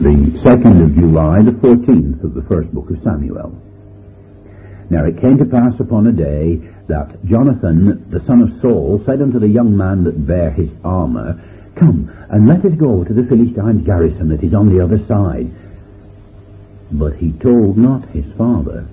the 2nd of July, the 14th of the first book of Samuel. Now it came to pass upon a day that Jonathan, the son of Saul, said unto the young man that bare his armour, Come, and let us go to the Philistine garrison that is on the other side. But he told not his father.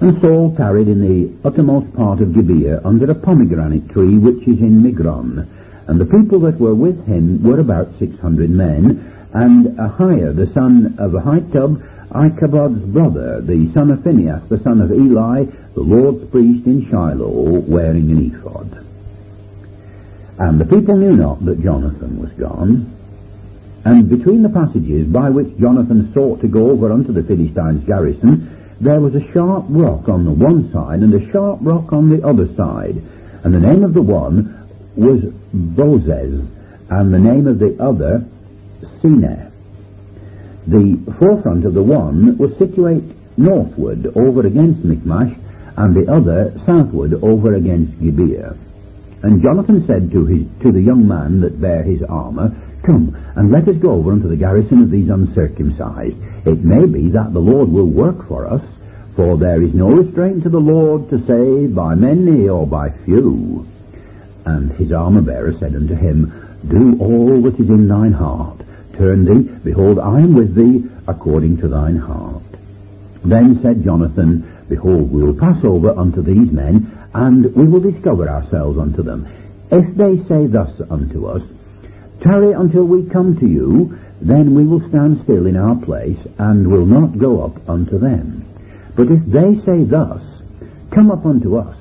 And Saul tarried in the uttermost part of Gibeah under a pomegranate tree which is in Migron. And the people that were with him were about six hundred men, and Ahiah the son of Ahitub, Ichabod's brother, the son of Phinehas, the son of Eli, the Lord's priest in Shiloh, wearing an ephod. And the people knew not that Jonathan was gone. And between the passages by which Jonathan sought to go over unto the Philistines' garrison, there was a sharp rock on the one side and a sharp rock on the other side. And the name of the one was Bozez, and the name of the other The forefront of the one was situate northward over against Michmash, and the other southward over against Gibeah. And Jonathan said to, his, to the young man that bare his armour, Come, and let us go over unto the garrison of these uncircumcised. It may be that the Lord will work for us, for there is no restraint to the Lord to say, By many or by few. And his armour-bearer said unto him, Do all that is in thine heart. Turn thee, behold, I am with thee, according to thine heart. Then said Jonathan, Behold, we will pass over unto these men, and we will discover ourselves unto them. If they say thus unto us, Tarry until we come to you, then we will stand still in our place, and will not go up unto them. But if they say thus, Come up unto us,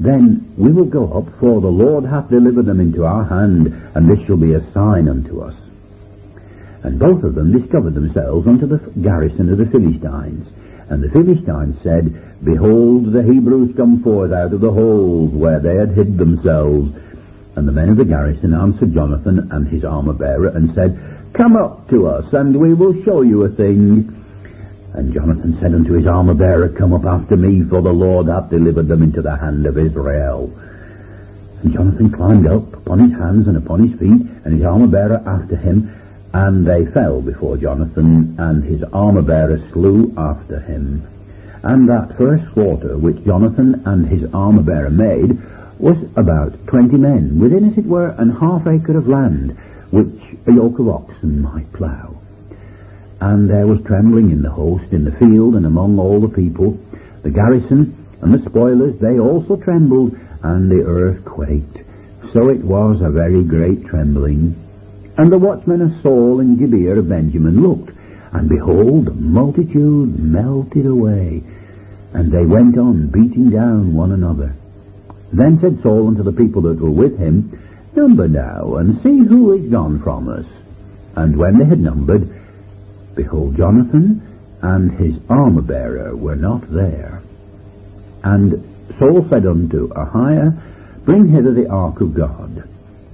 then we will go up, for the Lord hath delivered them into our hand, and this shall be a sign unto us. And both of them discovered themselves unto the garrison of the Philistines. And the Philistines said, Behold, the Hebrews come forth out of the holes where they had hid themselves. And the men of the garrison answered Jonathan and his armour-bearer, and said, Come up to us, and we will show you a thing. And Jonathan said unto his armour-bearer, Come up after me, for the Lord hath delivered them into the hand of Israel. And Jonathan climbed up upon his hands and upon his feet, and his armour-bearer after him, and they fell before Jonathan, and his armour-bearer slew after him. And that first slaughter which Jonathan and his armour-bearer made was about twenty men, within as it were an half acre of land, which a yoke of oxen might plough. And there was trembling in the host, in the field, and among all the people. The garrison and the spoilers, they also trembled, and the earth quaked. So it was a very great trembling. And the watchmen of Saul and Gibeah of Benjamin looked, and behold, the multitude melted away, and they went on beating down one another. Then said Saul unto the people that were with him, Number now, and see who is gone from us. And when they had numbered, behold, Jonathan and his armour-bearer were not there. And Saul said unto Ahiah, Bring hither the ark of God.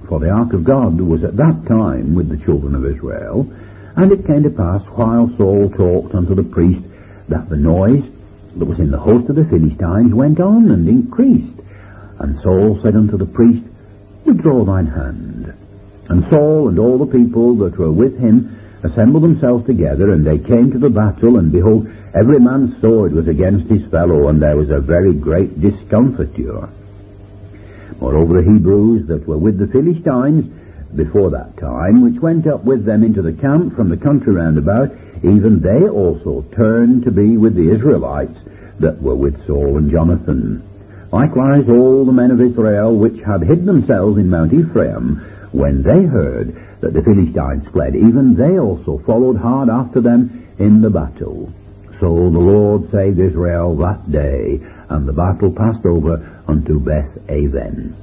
For the ark of God was at that time with the children of Israel. And it came to pass, while Saul talked unto the priest, that the noise that was in the host of the Philistines went on and increased. And Saul said unto the priest, Withdraw thine hand. And Saul and all the people that were with him assembled themselves together, and they came to the battle, and behold, every man's sword was against his fellow, and there was a very great discomfiture. Moreover, the Hebrews that were with the Philistines before that time, which went up with them into the camp from the country round about, even they also turned to be with the Israelites that were with Saul and Jonathan. Likewise all the men of Israel which had hid themselves in Mount Ephraim, when they heard that the Philistines fled, even they also followed hard after them in the battle. So the Lord saved Israel that day, and the battle passed over unto Beth Aven.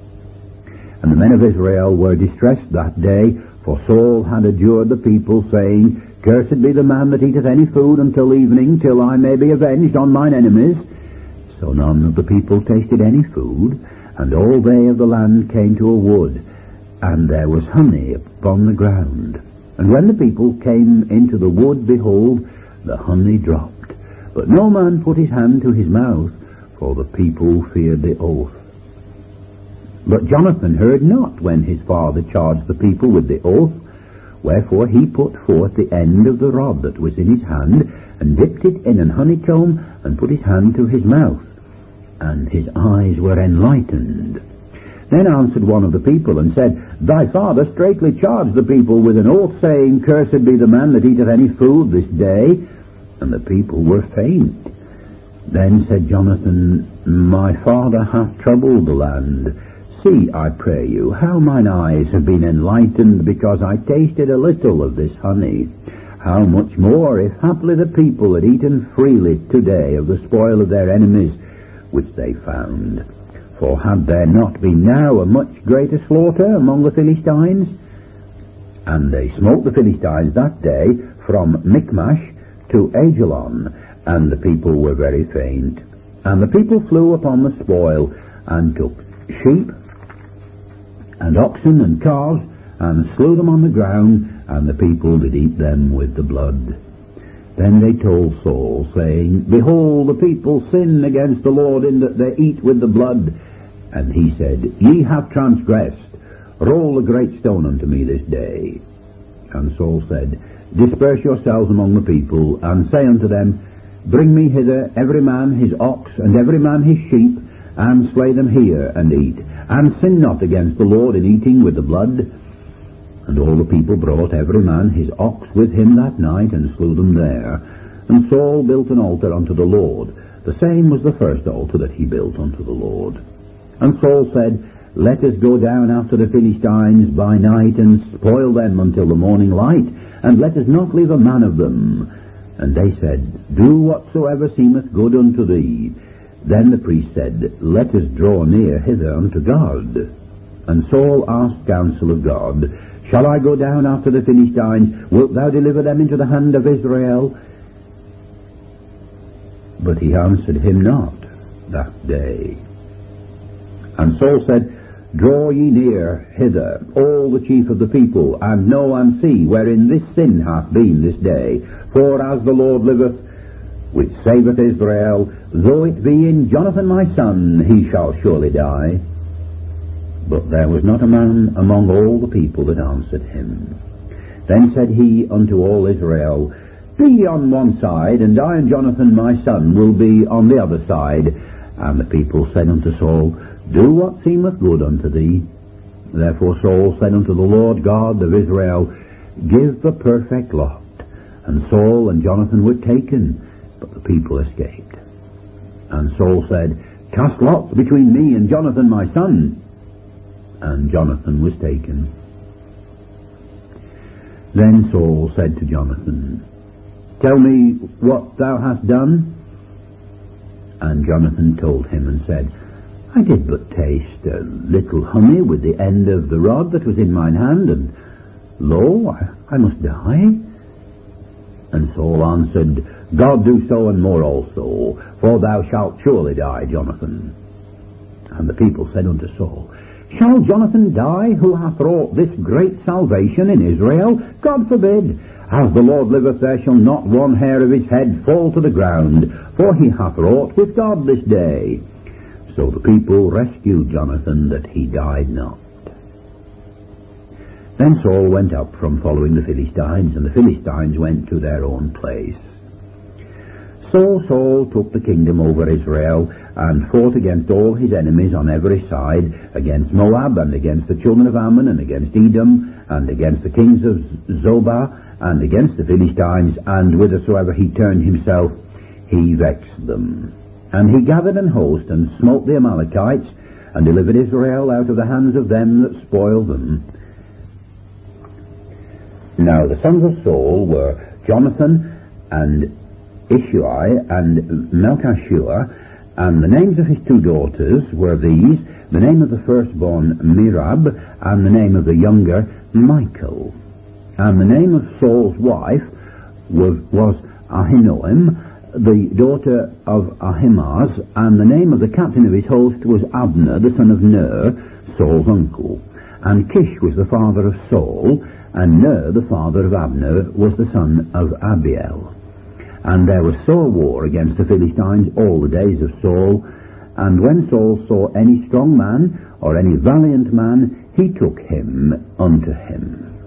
And the men of Israel were distressed that day, for Saul had adjured the people, saying, Cursed be the man that eateth any food until evening, till I may be avenged on mine enemies. So none of the people tasted any food, and all they of the land came to a wood, and there was honey upon the ground. And when the people came into the wood, behold, the honey dropped. But no man put his hand to his mouth, for the people feared the oath. But Jonathan heard not when his father charged the people with the oath, Wherefore he put forth the end of the rod that was in his hand, and dipped it in an honeycomb, and put his hand to his mouth. And his eyes were enlightened. Then answered one of the people, and said, Thy father straitly charged the people with an oath, saying, Cursed be the man that eateth any food this day. And the people were faint. Then said Jonathan, My father hath troubled the land. See, I pray you, how mine eyes have been enlightened, because I tasted a little of this honey. How much more, if haply the people had eaten freely today of the spoil of their enemies, which they found. For had there not been now a much greater slaughter among the Philistines? And they smote the Philistines that day from Michmash to Aijalon, and the people were very faint. And the people flew upon the spoil, and took sheep, and oxen, and calves, and slew them on the ground, and the people did eat them with the blood. Then they told Saul, saying, Behold, the people sin against the Lord in that they eat with the blood. And he said, Ye have transgressed. Roll a great stone unto me this day. And Saul said, Disperse yourselves among the people, and say unto them, Bring me hither every man his ox, and every man his sheep, and slay them here, and eat. And sin not against the Lord in eating with the blood. And all the people brought every man his ox with him that night, and slew them there. And Saul built an altar unto the Lord. The same was the first altar that he built unto the Lord. And Saul said, Let us go down after the Philistines by night, and spoil them until the morning light, and let us not leave a man of them. And they said, Do whatsoever seemeth good unto thee. Then the priest said, Let us draw near hither unto God. And Saul asked counsel of God, Shall I go down after the Philistines? Wilt thou deliver them into the hand of Israel? But he answered him not that day. And Saul said, Draw ye near hither, all the chief of the people, and know and see wherein this sin hath been this day. For as the Lord liveth, which saveth Israel, though it be in Jonathan my son, he shall surely die. But there was not a man among all the people that answered him. Then said he unto all Israel, Be ye on one side, and I and Jonathan my son will be on the other side. And the people said unto Saul, do what seemeth good unto thee. Therefore Saul said unto the Lord God of Israel, Give the perfect lot. And Saul and Jonathan were taken, but the people escaped. And Saul said, Cast lots between me and Jonathan my son. And Jonathan was taken. Then Saul said to Jonathan, Tell me what thou hast done. And Jonathan told him and said, I did but taste a little honey with the end of the rod that was in mine hand, and lo, I, I must die. And Saul answered, God do so and more also, for thou shalt surely die, Jonathan. And the people said unto Saul, Shall Jonathan die, who hath wrought this great salvation in Israel? God forbid. As the Lord liveth, there shall not one hair of his head fall to the ground, for he hath wrought with God this day. So the people rescued Jonathan that he died not. Then Saul went up from following the Philistines, and the Philistines went to their own place. So Saul took the kingdom over Israel, and fought against all his enemies on every side, against Moab, and against the children of Ammon, and against Edom, and against the kings of Zobah, and against the Philistines, and whithersoever he turned himself, he vexed them. And he gathered an host and smote the Amalekites and delivered Israel out of the hands of them that spoiled them. Now the sons of Saul were Jonathan and Ishui and Melchishua, and the names of his two daughters were these, the name of the firstborn Merab, and the name of the younger Michal. And the name of Saul's wife was, was Ahinoam, the daughter of Ahimaaz, and the name of the captain of his host was Abner, the son of Ner, Saul's uncle. And Kish was the father of Saul, and Ner, the father of Abner, was the son of Abiel. And there was sore war against the Philistines all the days of Saul, and when Saul saw any strong man or any valiant man, he took him unto him.